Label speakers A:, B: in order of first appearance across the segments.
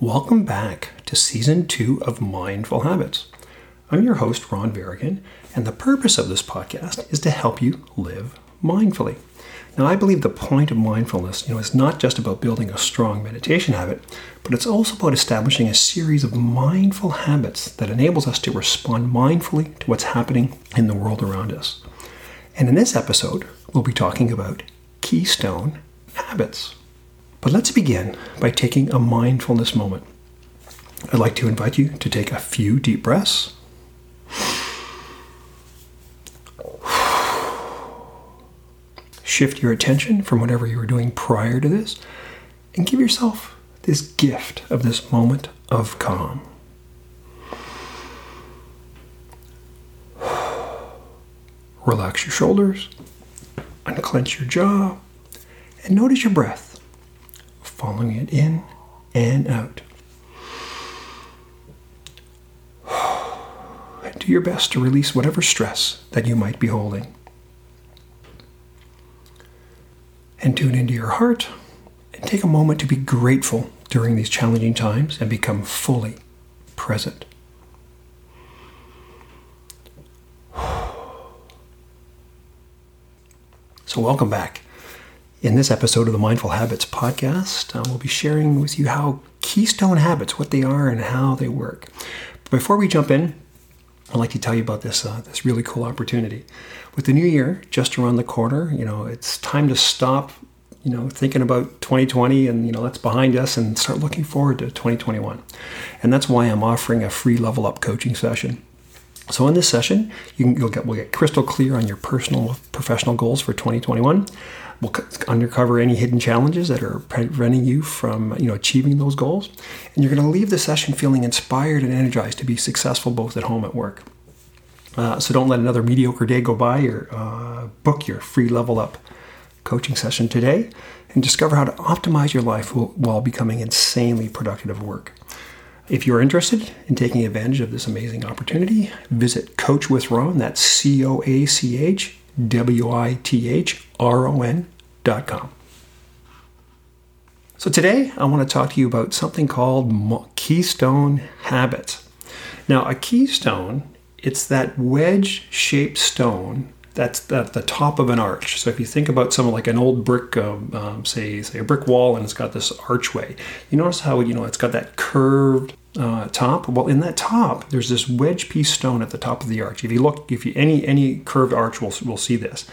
A: Welcome back to season two of Mindful Habits. I'm your host, Ron Varigan, and the purpose of this podcast is to help you live mindfully. Now, I believe the point of mindfulness, you know, is not just about building a strong meditation habit, but it's also about establishing a series of mindful habits that enables us to respond mindfully to what's happening in the world around us. And in this episode, we'll be talking about keystone habits. But let's begin by taking a mindfulness moment. I'd like to invite you to take a few deep breaths. Shift your attention from whatever you were doing prior to this and give yourself this gift of this moment of calm. Relax your shoulders, unclench your jaw, and notice your breath following it in and out. Do your best to release whatever stress that you might be holding. And tune into your heart and take a moment to be grateful during these challenging times and become fully present. So, welcome back. In this episode of the Mindful Habits podcast, uh, we'll be sharing with you how keystone habits, what they are and how they work. But before we jump in, I'd like to tell you about this uh, this really cool opportunity. With the new year just around the corner, you know, it's time to stop, you know, thinking about 2020 and you know that's behind us and start looking forward to 2021. And that's why I'm offering a free level up coaching session. So in this session, you you'll get we'll get crystal clear on your personal professional goals for 2021. We'll uncover any hidden challenges that are preventing you from you know achieving those goals, and you're going to leave the session feeling inspired and energized to be successful both at home and at work. Uh, so don't let another mediocre day go by. Or uh, book your free level up coaching session today, and discover how to optimize your life while becoming insanely productive at work. If you're interested in taking advantage of this amazing opportunity, visit Coach with Ron. That's C O A C H W I T H R O N dot com. So today I want to talk to you about something called keystone habits. Now, a keystone, it's that wedge-shaped stone that's at the top of an arch. So if you think about something like an old brick, um, um, say say a brick wall, and it's got this archway, you notice how you know it's got that curved uh, top. Well, in that top, there's this wedge piece stone at the top of the arch. If you look, if you any any curved arch will will see this,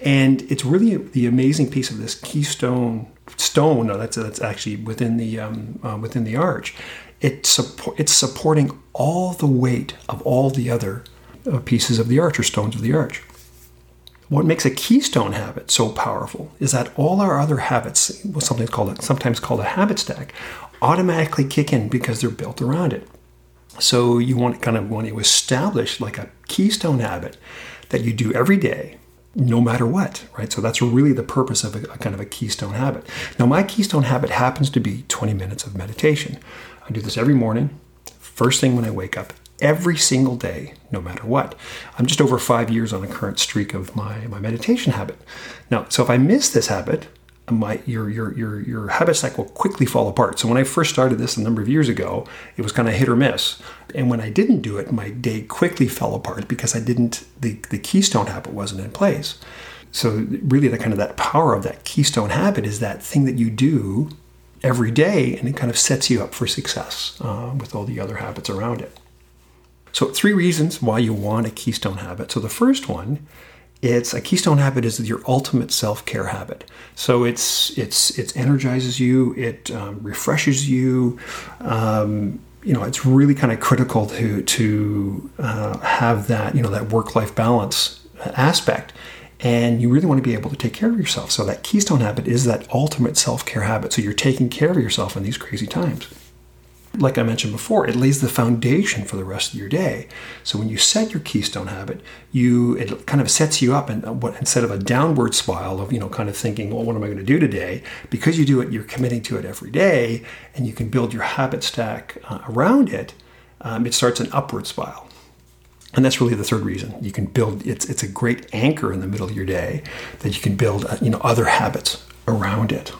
A: and it's really the amazing piece of this keystone stone. No, that's that's actually within the um, uh, within the arch. It support it's supporting all the weight of all the other uh, pieces of the arch or stones of the arch. What makes a keystone habit so powerful is that all our other habits, something called sometimes called a habit stack, automatically kick in because they're built around it. So you want kind of want to establish like a keystone habit that you do every day, no matter what, right? So that's really the purpose of a, a kind of a keystone habit. Now my keystone habit happens to be 20 minutes of meditation. I do this every morning, first thing when I wake up, every single day, no matter what. I'm just over five years on a current streak of my, my meditation habit. Now, so if I miss this habit, my your your your your habit stack will quickly fall apart. So when I first started this a number of years ago, it was kind of hit or miss. And when I didn't do it, my day quickly fell apart because I didn't the the keystone habit wasn't in place. So really the kind of that power of that keystone habit is that thing that you do every day and it kind of sets you up for success uh, with all the other habits around it. So three reasons why you want a keystone habit. So the first one it's a keystone habit is your ultimate self-care habit. So it's it's it energizes you it um, refreshes you um, you know it's really kind of critical to to uh, have that you know that work-life balance aspect. And you really want to be able to take care of yourself. So that keystone habit is that ultimate self-care habit. So you're taking care of yourself in these crazy times like I mentioned before, it lays the foundation for the rest of your day. So when you set your keystone habit, you it kind of sets you up and what instead of a downward spiral of you know kind of thinking, well, what am I going to do today? Because you do it, you're committing to it every day, and you can build your habit stack uh, around it. Um, it starts an upward spiral. And that's really the third reason. You can build it's it's a great anchor in the middle of your day that you can build uh, you know other habits around it.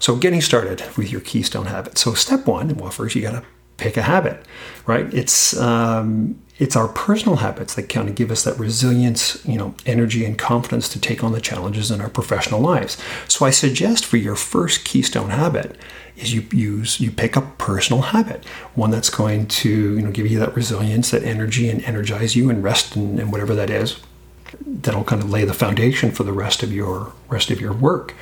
A: So, getting started with your keystone habit. So, step one, well, first you got to pick a habit, right? It's um, it's our personal habits that kind of give us that resilience, you know, energy and confidence to take on the challenges in our professional lives. So, I suggest for your first keystone habit is you use you pick a personal habit, one that's going to you know give you that resilience, that energy, and energize you and rest and, and whatever that is. That'll kind of lay the foundation for the rest of your rest of your work.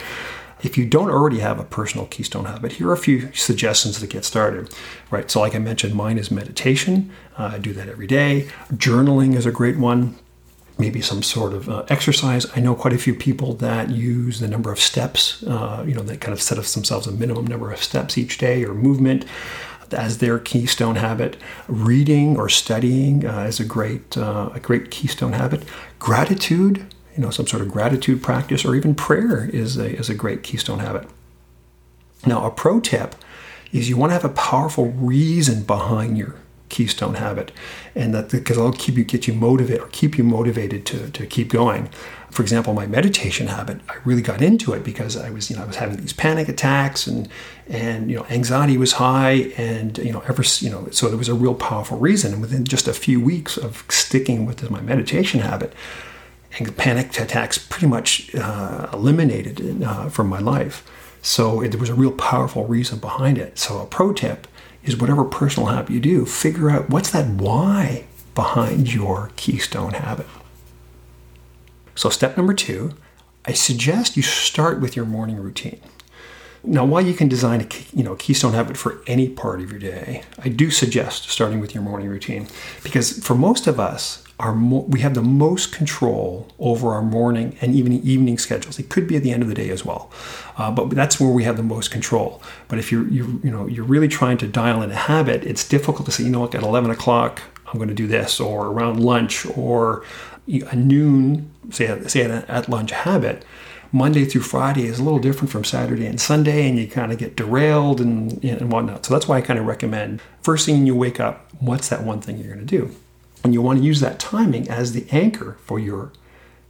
A: If you don't already have a personal keystone habit, here are a few suggestions to get started. Right. So, like I mentioned, mine is meditation. Uh, I do that every day. Journaling is a great one. Maybe some sort of uh, exercise. I know quite a few people that use the number of steps. Uh, you know, they kind of set themselves a minimum number of steps each day or movement as their keystone habit. Reading or studying uh, is a great uh, a great keystone habit. Gratitude you know, some sort of gratitude practice or even prayer is a, is a great keystone habit. Now, a pro tip is you want to have a powerful reason behind your keystone habit and that because it'll keep you get you motivated or keep you motivated to, to keep going for example my meditation habit i really got into it because i was you know i was having these panic attacks and and you know anxiety was high and you know ever you know so there was a real powerful reason and within just a few weeks of sticking with my meditation habit panic attacks pretty much uh, eliminated uh, from my life. So it, there was a real powerful reason behind it. So a pro tip is whatever personal habit you do, figure out what's that why behind your keystone habit. So step number two, I suggest you start with your morning routine. Now, while you can design a you know keystone habit for any part of your day, I do suggest starting with your morning routine because for most of us, our mo- we have the most control over our morning and even evening schedules. It could be at the end of the day as well, uh, but that's where we have the most control. But if you're you you know you're really trying to dial in a habit, it's difficult to say you know look at 11 o'clock I'm going to do this, or around lunch, or a noon say say at lunch habit. Monday through Friday is a little different from Saturday and Sunday, and you kind of get derailed and, and whatnot. So that's why I kind of recommend first thing you wake up, what's that one thing you're going to do? And you want to use that timing as the anchor for your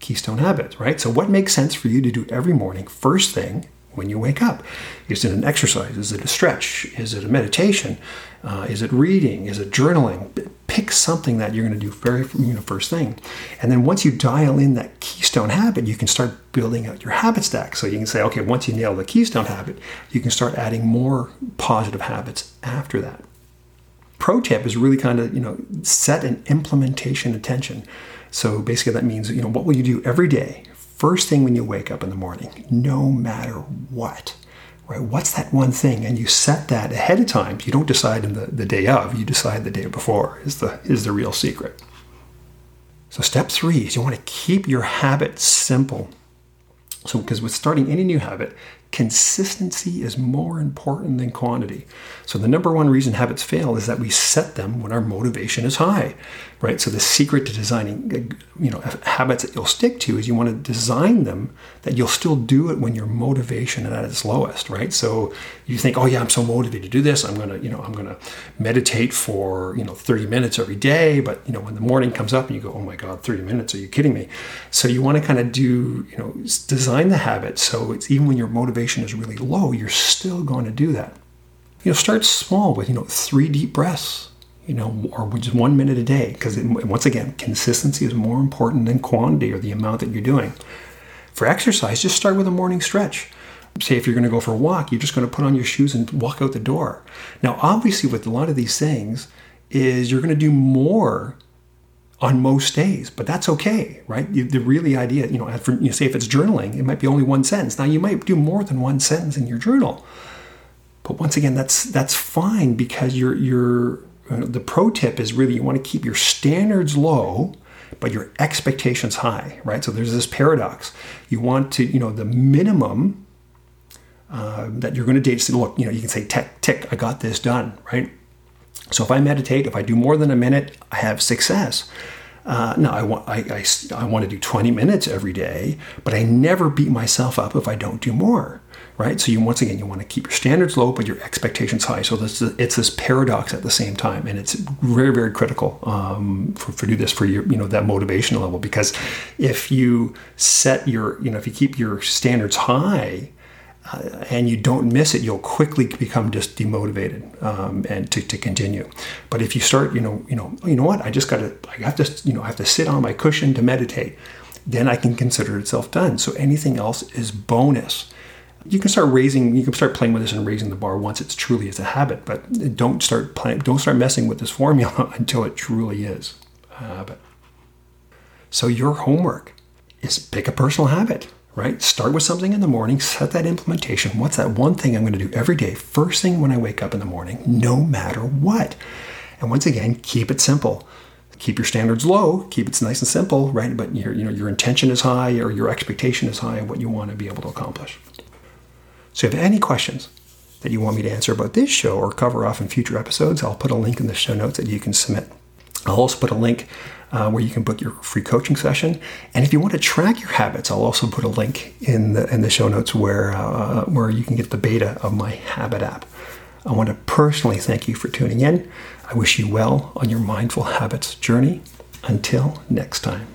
A: keystone habit, right? So, what makes sense for you to do every morning, first thing when you wake up? Is it an exercise? Is it a stretch? Is it a meditation? Uh, is it reading? Is it journaling? Pick something that you're going to do very you know first thing, and then once you dial in that keystone habit, you can start building out your habit stack. So you can say, okay, once you nail the keystone habit, you can start adding more positive habits after that pro tip is really kind of you know set an implementation intention so basically that means you know what will you do every day first thing when you wake up in the morning no matter what right? What's that one thing? And you set that ahead of time. You don't decide in the, the day of you decide the day before is the is the real secret. So step three is you want to keep your habit simple. So because with starting any new habit consistency is more important than quantity. So the number one reason habits fail is that we set them when our motivation is high, right? So the secret to designing, uh, you know, habits that you'll stick to is you want to design them that you'll still do it when your motivation is at its lowest, right? So you think, oh yeah, I'm so motivated to do this. I'm gonna, you know, I'm gonna meditate for you know 30 minutes every day. But you know, when the morning comes up and you go, oh my God, 30 minutes? Are you kidding me? So you want to kind of do, you know, design the habit so it's even when your motivation is really low, you're still going to do that. You know, start small with you know three deep breaths you know, or just one minute a day. Because once again, consistency is more important than quantity or the amount that you're doing. For exercise, just start with a morning stretch say if you're going to go for a walk, you're just going to put on your shoes and walk out the door. Now, obviously, with a lot of these things, is you're going to do more on most days, but that's okay, right? The really idea, you know, for, you say if it's journaling, it might be only one sentence. Now, you might do more than one sentence in your journal, but once again, that's that's fine because you're you're the pro tip is really you want to keep your standards low but your expectations high right so there's this paradox you want to you know the minimum uh, that you're going to date. Say, look, you know, you can say tick, tick, I got this done, right? So if I meditate, if I do more than a minute, I have success. Uh, no, I want I, I, I want to do 20 minutes every day, but I never beat myself up if I don't do more, right? So you once again you want to keep your standards low, but your expectations high. So this, it's this paradox at the same time, and it's very very critical um, for, for do this for your you know that motivation level because if you set your you know if you keep your standards high uh, and you don't miss it, you'll quickly become just demotivated um, and to, to continue. But if you start, you know, you know, you know what, I just got to, I have to, you know, I have to sit on my cushion to meditate. Then I can consider itself done. So anything else is bonus. You can start raising, you can start playing with this and raising the bar once it's truly is a habit. But don't start playing, don't start messing with this formula until it truly is a habit. So your homework is pick a personal habit right? Start with something in the morning, set that implementation. What's that one thing I'm going to do every day, first thing when I wake up in the morning, no matter what? And once again, keep it simple. Keep your standards low, keep it nice and simple, right? But your, you know, your intention is high or your expectation is high of what you want to be able to accomplish. So if you have any questions that you want me to answer about this show or cover off in future episodes, I'll put a link in the show notes that you can submit. I'll also put a link uh, where you can book your free coaching session. And if you want to track your habits, I'll also put a link in the in the show notes where uh, where you can get the beta of my Habit app. I want to personally thank you for tuning in. I wish you well on your mindful habits journey. Until next time.